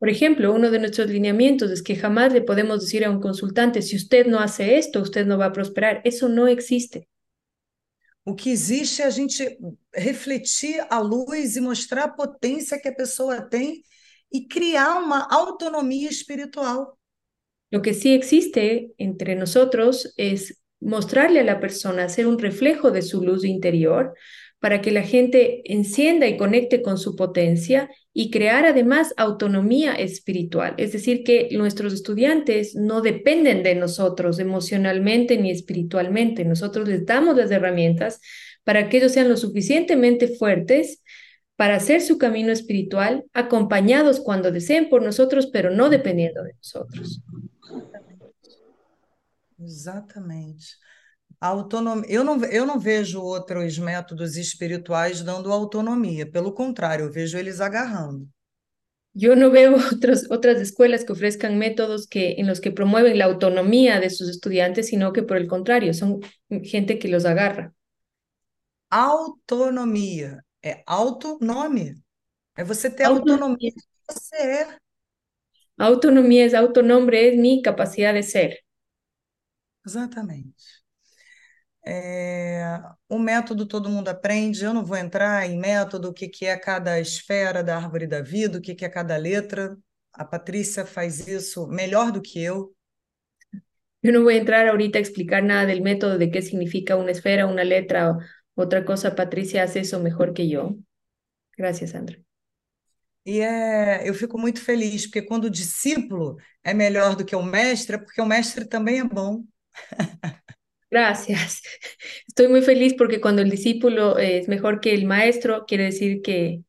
[SPEAKER 1] Por ejemplo, uno de nuestros lineamientos es que jamás le podemos decir a un consultante, si usted no hace esto, usted no va a prosperar. Eso no existe.
[SPEAKER 2] O que existe é a gente refletir a luz e mostrar a potência que a pessoa tem e criar uma autonomia espiritual.
[SPEAKER 1] Lo que sí existe entre nosotros es mostrarle a la persona, hacer un reflejo de su luz interior para que la gente encienda y conecte con su potencia y crear además autonomía espiritual. Es decir, que nuestros estudiantes no dependen de nosotros emocionalmente ni espiritualmente. Nosotros les damos las herramientas para que ellos sean lo suficientemente fuertes para hacer su camino espiritual, acompañados cuando deseen por nosotros, pero no dependiendo de nosotros.
[SPEAKER 2] Exatamente. A autonomia. Eu não, eu não vejo outros métodos espirituais dando autonomia. Pelo contrário, eu vejo eles agarrando.
[SPEAKER 1] Yo no veo otros, otras escuelas que ofrezcan métodos que, en los que promueven la autonomía de sus estudiantes, sino que por el contrario, son gente que los agarra.
[SPEAKER 2] Autonomia é autonome. É você ter
[SPEAKER 1] Autonomia.
[SPEAKER 2] autonomia de você é.
[SPEAKER 1] Autonomía es autonombre, es mi capacidad de ser.
[SPEAKER 2] Exatamente. É, o método todo mundo aprende. Eu não vou entrar em método, o que, que é cada esfera da árvore da vida, o que, que é cada letra. A Patrícia faz isso melhor do que eu.
[SPEAKER 1] No voy a entrar ahorita a explicar nada del método, de qué significa una esfera, una letra o otra cosa. Patricia hace eso mejor que yo. Gracias, Sandra.
[SPEAKER 2] E é, eu fico muito feliz, porque quando o discípulo é melhor do que o mestre, é porque o mestre também é bom.
[SPEAKER 1] Gracias. Estoy muy feliz porque cuando el discípulo es mejor que el maestro, quiere decir que,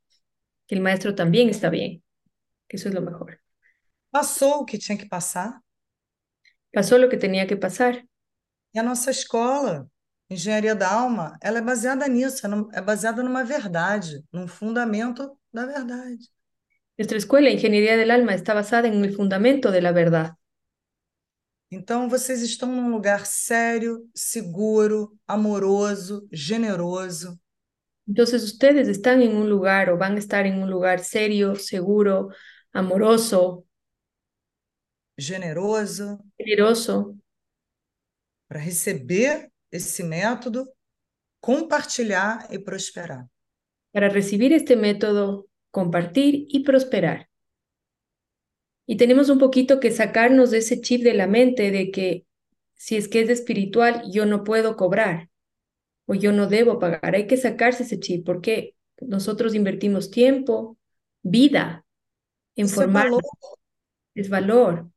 [SPEAKER 1] que el maestro también está bien, que eso es lo mejor.
[SPEAKER 2] Passou o que tinha que passar.
[SPEAKER 1] Pasó lo que tenía que pasar.
[SPEAKER 2] E a nossa escola, Engenharia da Alma, ela é baseada nisso, é baseada numa verdade, num fundamento da verdade.
[SPEAKER 1] Nuestra escuela, Ingeniería del Alma, está basada en el fundamento de la verdad.
[SPEAKER 2] Então, vocês estão num lugar sério, seguro, amoroso, generoso.
[SPEAKER 1] Entonces ustedes están en un lugar o van a estar en un lugar serio, seguro, amoroso,
[SPEAKER 2] generoso,
[SPEAKER 1] generoso,
[SPEAKER 2] para receber esse método, compartilhar e prosperar.
[SPEAKER 1] para recibir este método, compartir y prosperar. Y tenemos un poquito que sacarnos de ese chip de la mente de que si es que es espiritual, yo no puedo cobrar o yo no debo pagar. Hay que sacarse ese chip porque nosotros invertimos tiempo, vida en formar. Es valor.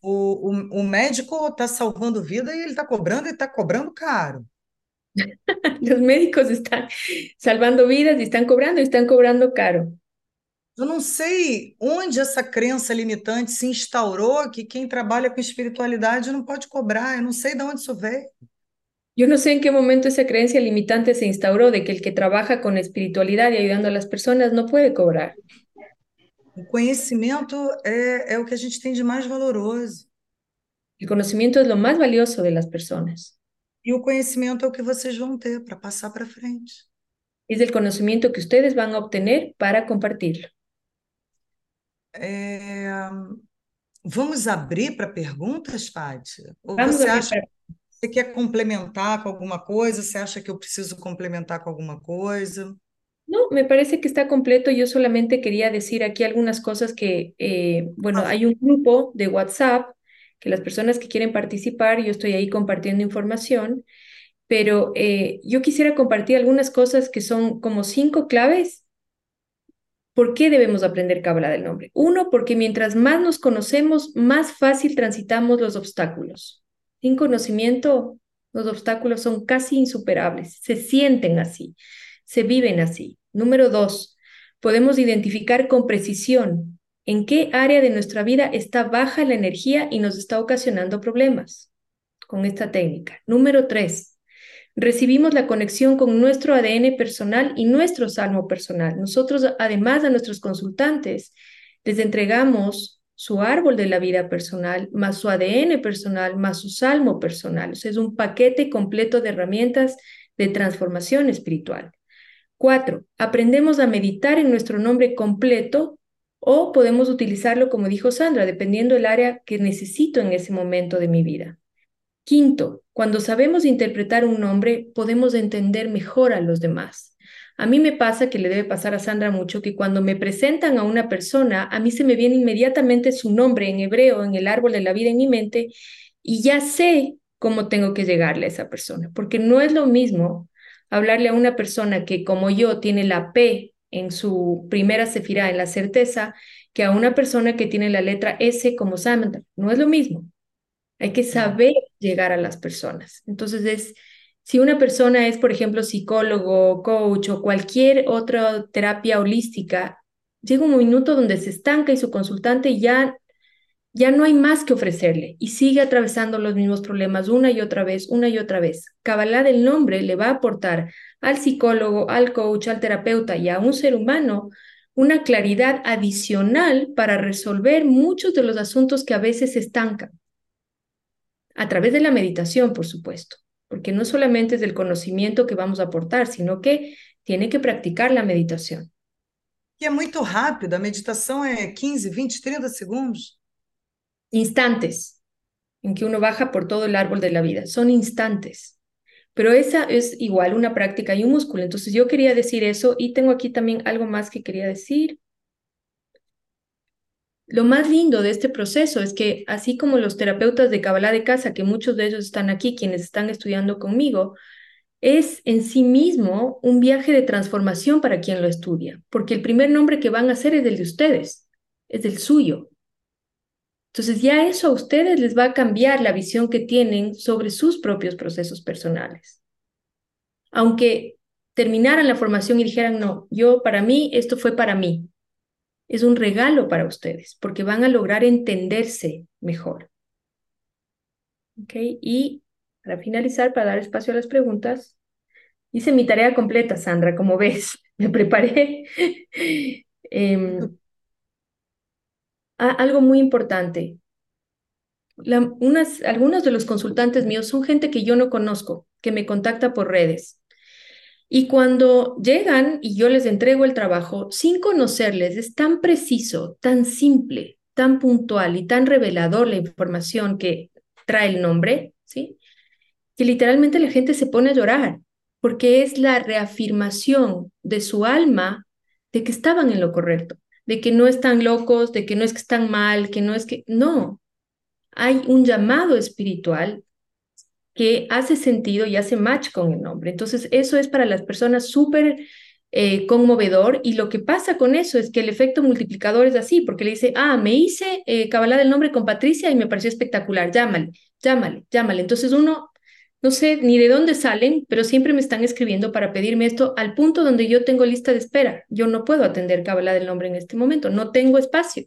[SPEAKER 2] O, o, o médico está salvando vida e ele está cobrando e está cobrando caro.
[SPEAKER 1] Los médicos están salvando vidas y están cobrando y están cobrando caro.
[SPEAKER 2] Eu não sei onde essa crença limitante se instaurou que quem trabalha com espiritualidade não pode cobrar. Eu não sei de onde isso veio.
[SPEAKER 1] Yo no sé en qué momento esa creencia limitante se instauró de que el que trabaja con espiritualidad y ayudando a las personas no puede cobrar.
[SPEAKER 2] O conhecimento é, é o que a gente tem de mais valoroso.
[SPEAKER 1] El conocimiento es lo más valioso de las personas.
[SPEAKER 2] E o conhecimento é o que vocês vão ter para passar para frente.
[SPEAKER 1] Es el conocimiento que ustedes van a obtener para compartirlo.
[SPEAKER 2] É, Vamos abrir para perguntas, Fátia? Ou
[SPEAKER 1] Vamos
[SPEAKER 2] você acha que você quer complementar com alguma coisa? Você acha que eu preciso complementar com alguma coisa?
[SPEAKER 1] No, me parece que está completo. Yo solamente quería decir aquí algunas cosas que, eh, bueno, hay un grupo de WhatsApp que las personas que quieren participar, yo estoy ahí compartiendo información, pero eh, yo quisiera compartir algunas cosas que son como cinco claves. ¿Por qué debemos aprender Cábala del nombre? Uno, porque mientras más nos conocemos, más fácil transitamos los obstáculos. Sin conocimiento, los obstáculos son casi insuperables, se sienten así, se viven así. Número dos, podemos identificar con precisión en qué área de nuestra vida está baja la energía y nos está ocasionando problemas con esta técnica. Número tres, recibimos la conexión con nuestro ADN personal y nuestro salmo personal. Nosotros, además a nuestros consultantes, les entregamos su árbol de la vida personal, más su ADN personal, más su salmo personal. O sea, es un paquete completo de herramientas de transformación espiritual. Cuatro, aprendemos a meditar en nuestro nombre completo o podemos utilizarlo, como dijo Sandra, dependiendo del área que necesito en ese momento de mi vida. Quinto, cuando sabemos interpretar un nombre, podemos entender mejor a los demás. A mí me pasa que le debe pasar a Sandra mucho que cuando me presentan a una persona, a mí se me viene inmediatamente su nombre en hebreo en el árbol de la vida en mi mente y ya sé cómo tengo que llegarle a esa persona, porque no es lo mismo hablarle a una persona que como yo tiene la P en su primera sefirá, en la certeza, que a una persona que tiene la letra S como Samantha. No es lo mismo. Hay que saber llegar a las personas. Entonces es, si una persona es, por ejemplo, psicólogo, coach o cualquier otra terapia holística, llega un minuto donde se estanca y su consultante ya, ya no hay más que ofrecerle y sigue atravesando los mismos problemas una y otra vez, una y otra vez. Kabbalah del nombre le va a aportar al psicólogo, al coach, al terapeuta y a un ser humano una claridad adicional para resolver muchos de los asuntos que a veces se estancan a través de la meditación, por supuesto, porque no solamente es del conocimiento que vamos a aportar, sino que tiene que practicar la meditación.
[SPEAKER 2] E é muito rápido, a meditação é 15, 20, 30 segundos.
[SPEAKER 1] Instantes en que uno baja por todo el árbol de la vida, son instantes. Pero esa es igual una práctica y un músculo. Entonces yo quería decir eso y tengo aquí también algo más que quería decir. Lo más lindo de este proceso es que así como los terapeutas de Kabbalah de casa, que muchos de ellos están aquí, quienes están estudiando conmigo, es en sí mismo un viaje de transformación para quien lo estudia, porque el primer nombre que van a hacer es el de ustedes, es el suyo. Entonces ya eso a ustedes les va a cambiar la visión que tienen sobre sus propios procesos personales. Aunque terminaran la formación y dijeran, no, yo para mí, esto fue para mí, es un regalo para ustedes porque van a lograr entenderse mejor. ¿Ok? Y para finalizar, para dar espacio a las preguntas, hice mi tarea completa, Sandra, como ves, me preparé. eh, algo muy importante. unas, algunos de los consultantes míos son gente que yo no conozco, que me contacta por redes. Y cuando llegan y yo les entrego el trabajo, sin conocerles, es tan preciso, tan simple, tan puntual y tan revelador la información que trae el nombre, ¿sí? Que literalmente la gente se pone a llorar, porque es la reafirmación de su alma de que estaban en lo correcto, de que no están locos, de que no es que están mal, que no es que, no, hay un llamado espiritual que hace sentido y hace match con el nombre. Entonces, eso es para las personas súper eh, conmovedor y lo que pasa con eso es que el efecto multiplicador es así, porque le dice, ah, me hice eh, del nombre con Patricia y me pareció espectacular, llámale, llámale, llámale. Entonces uno, no sé ni de dónde salen, pero siempre me están escribiendo para pedirme esto al punto donde yo tengo lista de espera. Yo no puedo atender Kabbalah del nombre en este momento, no tengo espacio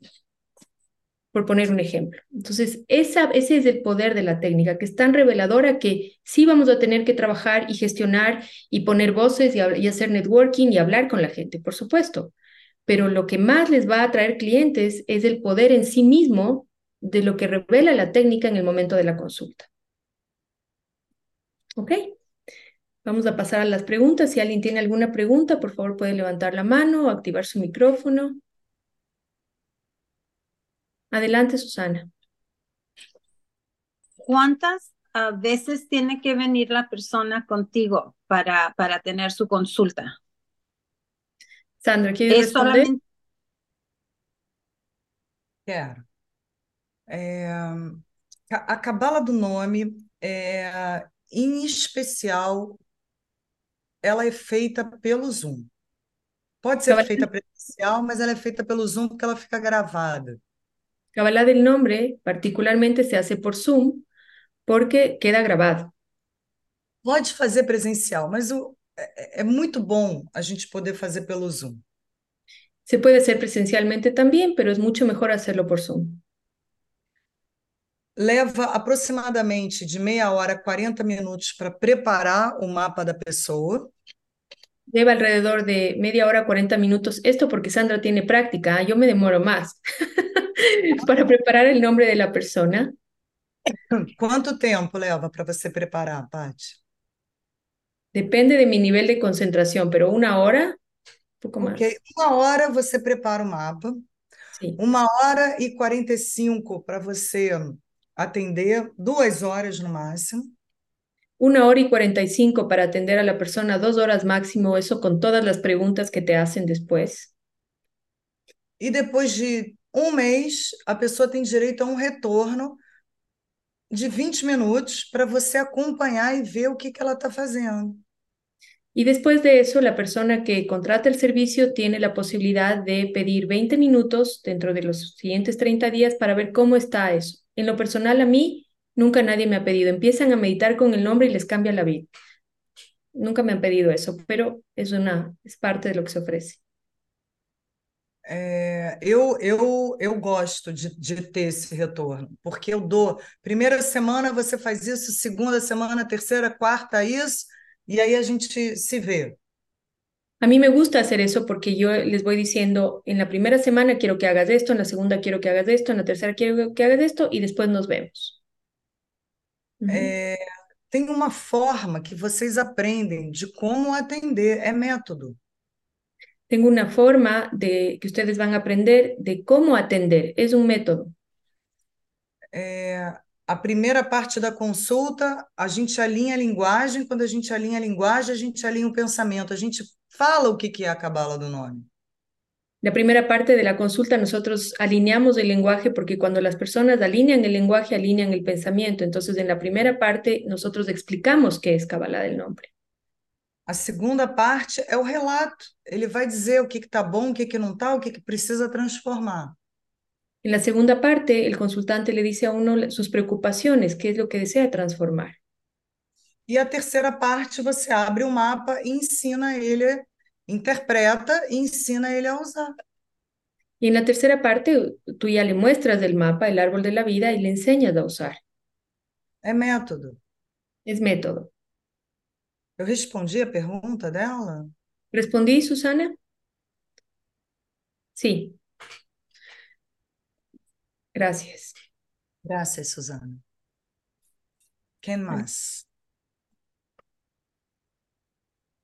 [SPEAKER 1] por poner un ejemplo. Entonces, ese es el poder de la técnica, que es tan reveladora que sí vamos a tener que trabajar y gestionar y poner voces y, y hacer networking y hablar con la gente, por supuesto. Pero lo que más les va a atraer clientes es el poder en sí mismo de lo que revela la técnica en el momento de la consulta. ¿Ok? Vamos a pasar a las preguntas. Si alguien tiene alguna pregunta, por favor puede levantar la mano o activar su micrófono. Adelante, Susana.
[SPEAKER 3] ¿Cuántas ah, veces tiene que venir la persona contigo para, para tener su consulta?
[SPEAKER 1] Sandra, ¿quieres responder? Solamente...
[SPEAKER 2] Quero. É, a cabala do nome, é, em especial, ela é feita pelo Zoom. Pode ser feita presencial, mas ela é feita pelo Zoom porque ela fica gravada.
[SPEAKER 1] Kabbalah del nombre particularmente se hace por Zoom porque queda grabado.
[SPEAKER 2] Pode fazer presencial, mas o, é, é muito bom a gente poder fazer pelo Zoom.
[SPEAKER 1] Se puede hacer presencialmente también, pero es mucho mejor hacerlo por Zoom.
[SPEAKER 2] Leva aproximadamente de meia hora a 40 minutos para preparar o mapa da pessoa.
[SPEAKER 1] Lleva alrededor de media hora, 40 minutos. Esto porque Sandra tiene práctica, yo me demoro más. para preparar el nombre de la persona.
[SPEAKER 2] Quanto tempo leva para você preparar, Paty?
[SPEAKER 1] Depende de mi nivel de concentración, pero una hora, pouco mais.
[SPEAKER 2] Ok, uma hora você prepara o mapa. Sim. Uma hora e 45 para você atender, duas horas no máximo.
[SPEAKER 1] Una hora y 45 para atender a la persona, dos horas máximo, eso con todas las preguntas que te hacen después.
[SPEAKER 2] E depois de um mês, a pessoa tem direito a um retorno de 20 minutos para você acompanhar e ver o que, que ela está fazendo.
[SPEAKER 1] Y después de eso, la persona que contrata el servicio tiene la posibilidad de pedir 20 minutos dentro de los siguientes 30 días para ver cómo está eso. En lo personal, a mí nunca nadie me ha pedido. Empiezan a meditar con el nombre y les cambia la vida. Nunca me han pedido eso, pero es, una, es parte de lo que se ofrece.
[SPEAKER 2] É, eu, eu, eu gosto de, de ter esse retorno, porque eu dou. Primeira semana você faz isso, segunda semana, terceira, quarta, isso, e aí a gente se vê.
[SPEAKER 1] A mí me gusta hacer eso porque yo les voy diciendo, en la primera semana quiero que hagas esto, en la segunda quiero que hagas esto, en la tercera quiero que hagas esto y después nos vemos.
[SPEAKER 2] É, tem uma forma que vocês aprendem de como atender, é método.
[SPEAKER 1] tengo una forma de que ustedes van a aprender de cómo atender. Es un método.
[SPEAKER 2] É, a primeira parte da consulta, a gente alinha a linguagem. Quando a gente alinha a linguagem, a gente alinha o pensamento. A gente fala o que que é a cabala do nome.
[SPEAKER 1] La primera parte de la consulta nosotros alineamos el lenguaje porque cuando las personas alinean el lenguaje, alinean el pensamiento. Entonces, en la primera parte nosotros explicamos qué es Kabbalah del nombre.
[SPEAKER 2] A segunda parte é o relato. Ele vai dizer o que está bom, o que, que não está, o que, que precisa transformar.
[SPEAKER 1] En la segunda parte, el consultante le dice a uno sus preocupaciones, qué es lo que desea transformar.
[SPEAKER 2] E a terceira parte, você abre o mapa e ensina ele, interpreta e ensina ele a usar.
[SPEAKER 1] Y en la tercera parte, tú ya le muestras el mapa, el árbol de la vida, y le enseñas a usar.
[SPEAKER 2] É método.
[SPEAKER 1] Es método.
[SPEAKER 2] Eu respondi a pergunta dela?
[SPEAKER 1] Respondi, Susana? Sí. Gracias.
[SPEAKER 2] Graças, Suzana. Quem mais?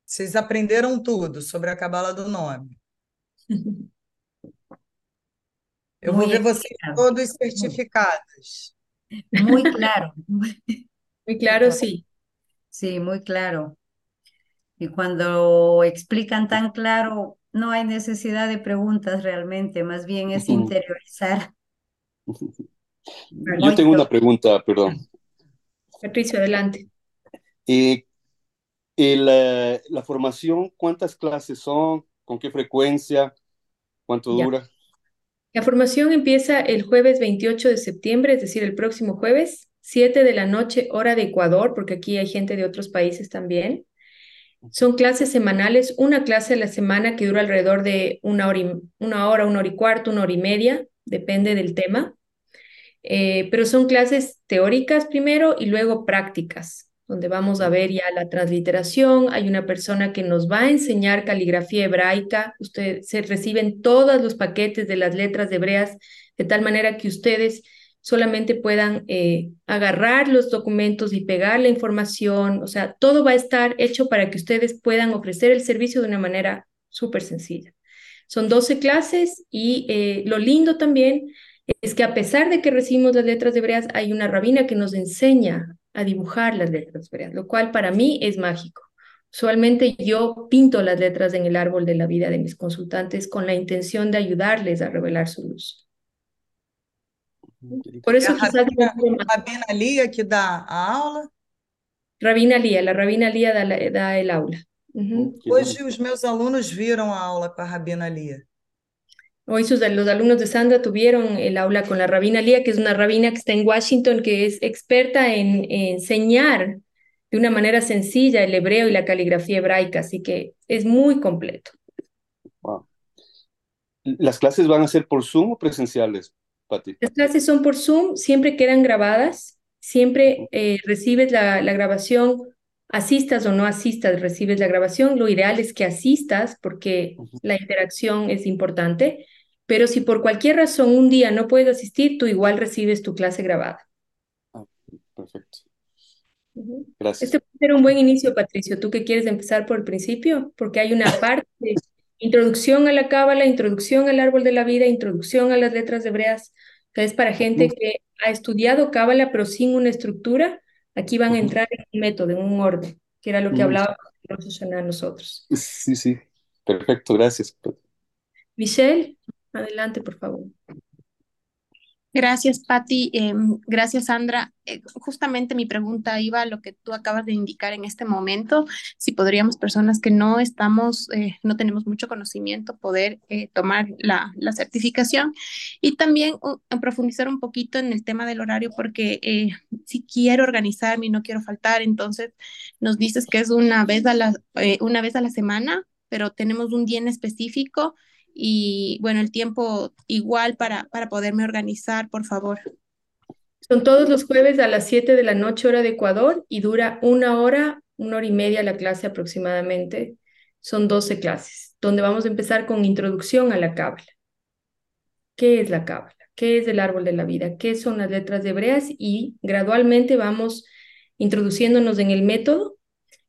[SPEAKER 2] Vocês aprenderam tudo sobre a cabala do nome. Eu vou
[SPEAKER 4] Muy
[SPEAKER 2] ver vocês
[SPEAKER 4] explicado.
[SPEAKER 2] todos certificados.
[SPEAKER 4] Muy claro.
[SPEAKER 1] Muy claro, sí.
[SPEAKER 4] Sí, muy claro. Y cuando explican tan claro, no hay necesidad de preguntas realmente, más bien es interiorizar.
[SPEAKER 5] Yo tengo una pregunta, perdón.
[SPEAKER 1] Patricio, adelante.
[SPEAKER 5] Eh, el, la formación, ¿cuántas clases son? ¿Con qué frecuencia? ¿Cuánto
[SPEAKER 1] Ya.
[SPEAKER 5] dura?
[SPEAKER 1] La formación empieza el jueves 28 de septiembre, es decir, el próximo jueves, 7 de la noche, hora de Ecuador, porque aquí hay gente de otros países también. Son clases semanales, una clase a la semana que dura alrededor de una hora, y, una hora, una hora y cuarto, una hora y media, depende del tema. Eh, pero son clases teóricas primero y luego prácticas, donde vamos a ver ya la transliteración. Hay una persona que nos va a enseñar caligrafía hebraica. Ustedes se reciben todos los paquetes de las letras hebreas de tal manera que ustedes solamente puedan eh, agarrar los documentos y pegar la información. O sea, todo va a estar hecho para que ustedes puedan ofrecer el servicio de una manera súper sencilla. Son 12 clases y eh, lo lindo también es que a pesar de que recibimos las letras hebreas, hay una rabina que nos enseña a dibujar las letras hebreas, lo cual para mí es mágico. Usualmente yo pinto las letras en el árbol de la vida de mis consultantes con la intención de ayudarles a revelar su luz. Por eso quizás...
[SPEAKER 2] Rabina, Rabina Lia que dá a aula.
[SPEAKER 1] Rabina Lía, la Rabina Lía da, da el aula.
[SPEAKER 5] Qué
[SPEAKER 2] Hoje os meus alunos viram a aula com a Rabina Lia.
[SPEAKER 1] Hoy sus, los alumnos de Sandra tuvieron el aula con la rabina Lía, que es una rabina que está en Washington, que es experta en, en enseñar de una manera sencilla el hebreo y la caligrafía hebraica, así que es muy completo.
[SPEAKER 5] Wow. ¿Las clases van a ser por Zoom o presenciales, Pati?
[SPEAKER 1] Las clases son por Zoom, siempre quedan grabadas, siempre eh, recibes la, la grabación, asistas o no asistas, recibes la grabación. Lo ideal es que asistas porque la interacción es importante, pero si por cualquier razón un día no puedes asistir, tú igual recibes tu clase grabada.
[SPEAKER 5] Ah, perfecto. Gracias.
[SPEAKER 1] Este puede ser un buen inicio, Patricio. ¿Tú que quieres empezar por el principio? Porque hay una parte de introducción a la cábala, introducción al árbol de la vida, introducción a las letras hebreas. que es para gente que ha estudiado cábala pero sin una estructura. Aquí van a entrar en un método, en un orden, que era lo que hablábamos nosotros.
[SPEAKER 5] Sí, sí. Perfecto, gracias.
[SPEAKER 1] Michelle, adelante, por favor.
[SPEAKER 6] Gracias, Patti. Eh, gracias, Sandra. Eh, justamente mi pregunta iba a lo que tú acabas de indicar en este momento, si podríamos personas que no estamos, eh, no tenemos mucho conocimiento, poder eh, tomar la, la, certificación y también uh, profundizar un poquito en el tema del horario, porque eh, si quiero organizarme y no quiero faltar, entonces nos dices que es una vez a la, eh, una vez a la semana, pero tenemos un día en específico y bueno, el tiempo igual para, para poderme organizar, por favor.
[SPEAKER 1] Son todos los jueves a las 7 de la noche hora de Ecuador y dura una hora, una hora y media la clase aproximadamente. Son 12 clases, donde vamos a empezar con introducción a la cábala. ¿Qué es la cábala? ¿Qué es el árbol de la vida? ¿Qué son las letras hebreas? Y gradualmente vamos introduciéndonos en el método.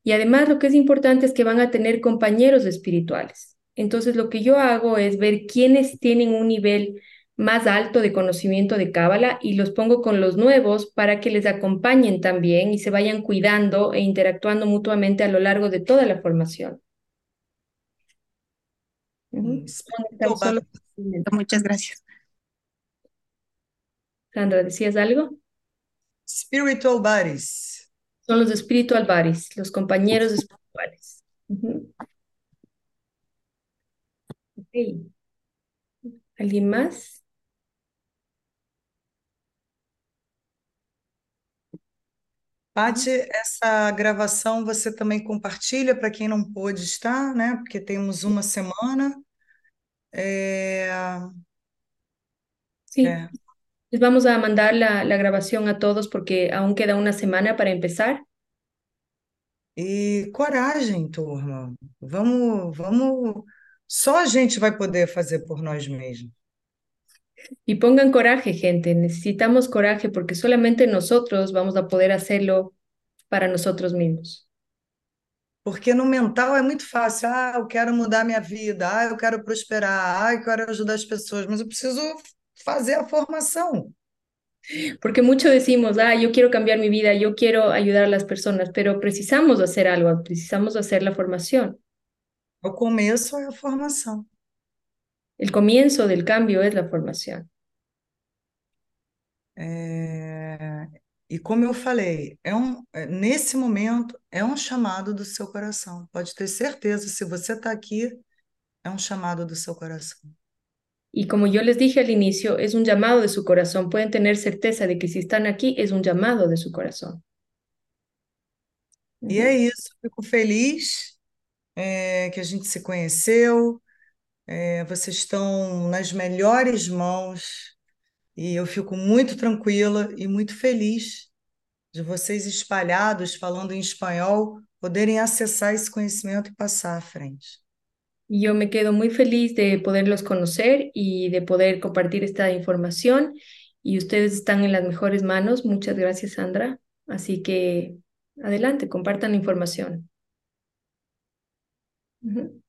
[SPEAKER 1] Y además lo que es importante es que van a tener compañeros espirituales. Entonces, lo que yo hago es ver quiénes tienen un nivel más alto de conocimiento de Cábala y los pongo con los nuevos para que les acompañen también y se vayan cuidando e interactuando mutuamente a lo largo de toda la formación.
[SPEAKER 6] Solo... Muchas gracias.
[SPEAKER 1] Sandra, ¿decías algo?
[SPEAKER 2] Spiritual Buddies.
[SPEAKER 1] Son los Spiritual Buddies, los compañeros espirituales. Uh -huh. Okay. ¿Alguien más?
[SPEAKER 2] Paty, essa gravação você também compartilha para quem não pôde estar, né? Porque temos uma semana. É...
[SPEAKER 1] Sí. É. Les vamos a mandar la, la grabación a todos porque aún queda una semana para empezar.
[SPEAKER 2] E coragem, turma. Vamos, vamos. Só a gente vai poder fazer por nós mesmos.
[SPEAKER 1] Y pongan coraje, gente. Necesitamos coraje porque solamente nosotros vamos a poder hacerlo para nosotros mismos.
[SPEAKER 2] Porque no mental é muito fácil. Ah, eu quero mudar minha vida. Ah, eu quero prosperar. Ah, eu quero ajudar as pessoas. Mas eu preciso fazer a formação.
[SPEAKER 1] Porque mucho decimos, ah, yo quiero cambiar mi vida, yo quiero ayudar a las personas, pero precisamos hacer algo, precisamos hacer la formación.
[SPEAKER 2] O começo é a formação.
[SPEAKER 1] El comienzo del cambio es la formación.
[SPEAKER 2] É, E como eu falei, é um, é, nesse momento é um chamado do seu coração. Pode ter certeza, se você está aqui, é um chamado do seu coração.
[SPEAKER 1] Y como yo les dije al inicio, es un llamado de su corazón. Pueden tener certeza de que si están aquí, es un llamado de su corazón.
[SPEAKER 2] E é isso, fico feliz é, que a gente se conheceu. É, vocês estão nas melhores mãos e eu fico muito tranquila e muito feliz de vocês espalhados, falando em espanhol, poderem acessar esse conhecimento e passar à frente.
[SPEAKER 1] Y yo me quedo muy feliz de poderlos conocer y de poder compartir esta información. Y ustedes están en las mejores manos. Muchas gracias, Sandra. Así que adelante, compartan la información. Ujú.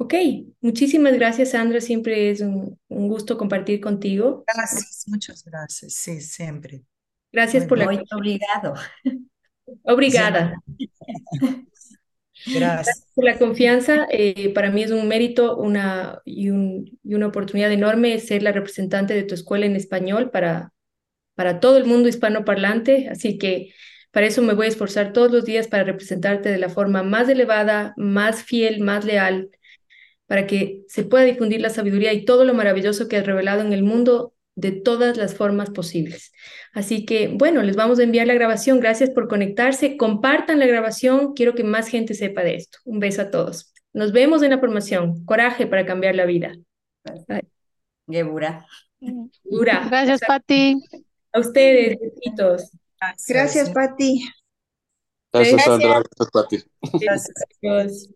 [SPEAKER 1] Ok, muchísimas gracias, Sandra. Siempre es un, un gusto compartir contigo.
[SPEAKER 2] Graças, muitas graças. Sim, sempre.
[SPEAKER 1] Gracias por la...
[SPEAKER 4] Muy obrigado.
[SPEAKER 1] Obrigada.
[SPEAKER 2] Graças.
[SPEAKER 1] por la confianza. Eh, para mí es un mérito una, y, un- y una oportunidad enorme ser la representante de tu escuela en español para, para todo el mundo hispanoparlante. Así que para eso me voy a esforzar todos los días para representarte de la forma más elevada, más fiel, más leal, para que se pueda difundir la sabiduría y todo lo maravilloso que has revelado en el mundo de todas las formas posibles. Así que, bueno, les vamos a enviar la grabación. Gracias por conectarse. Compartan la grabación. Quiero que más gente sepa de esto. Un beso a todos. Nos vemos en la formación. Coraje para cambiar la vida.
[SPEAKER 4] Gebura.
[SPEAKER 6] Gracias, Pati.
[SPEAKER 1] A ustedes, besitos.
[SPEAKER 7] Gracias, Pati.
[SPEAKER 5] Gracias,
[SPEAKER 1] Gracias.
[SPEAKER 5] Sandra. Gracias, Pati.
[SPEAKER 2] Graças.
[SPEAKER 1] Adiós.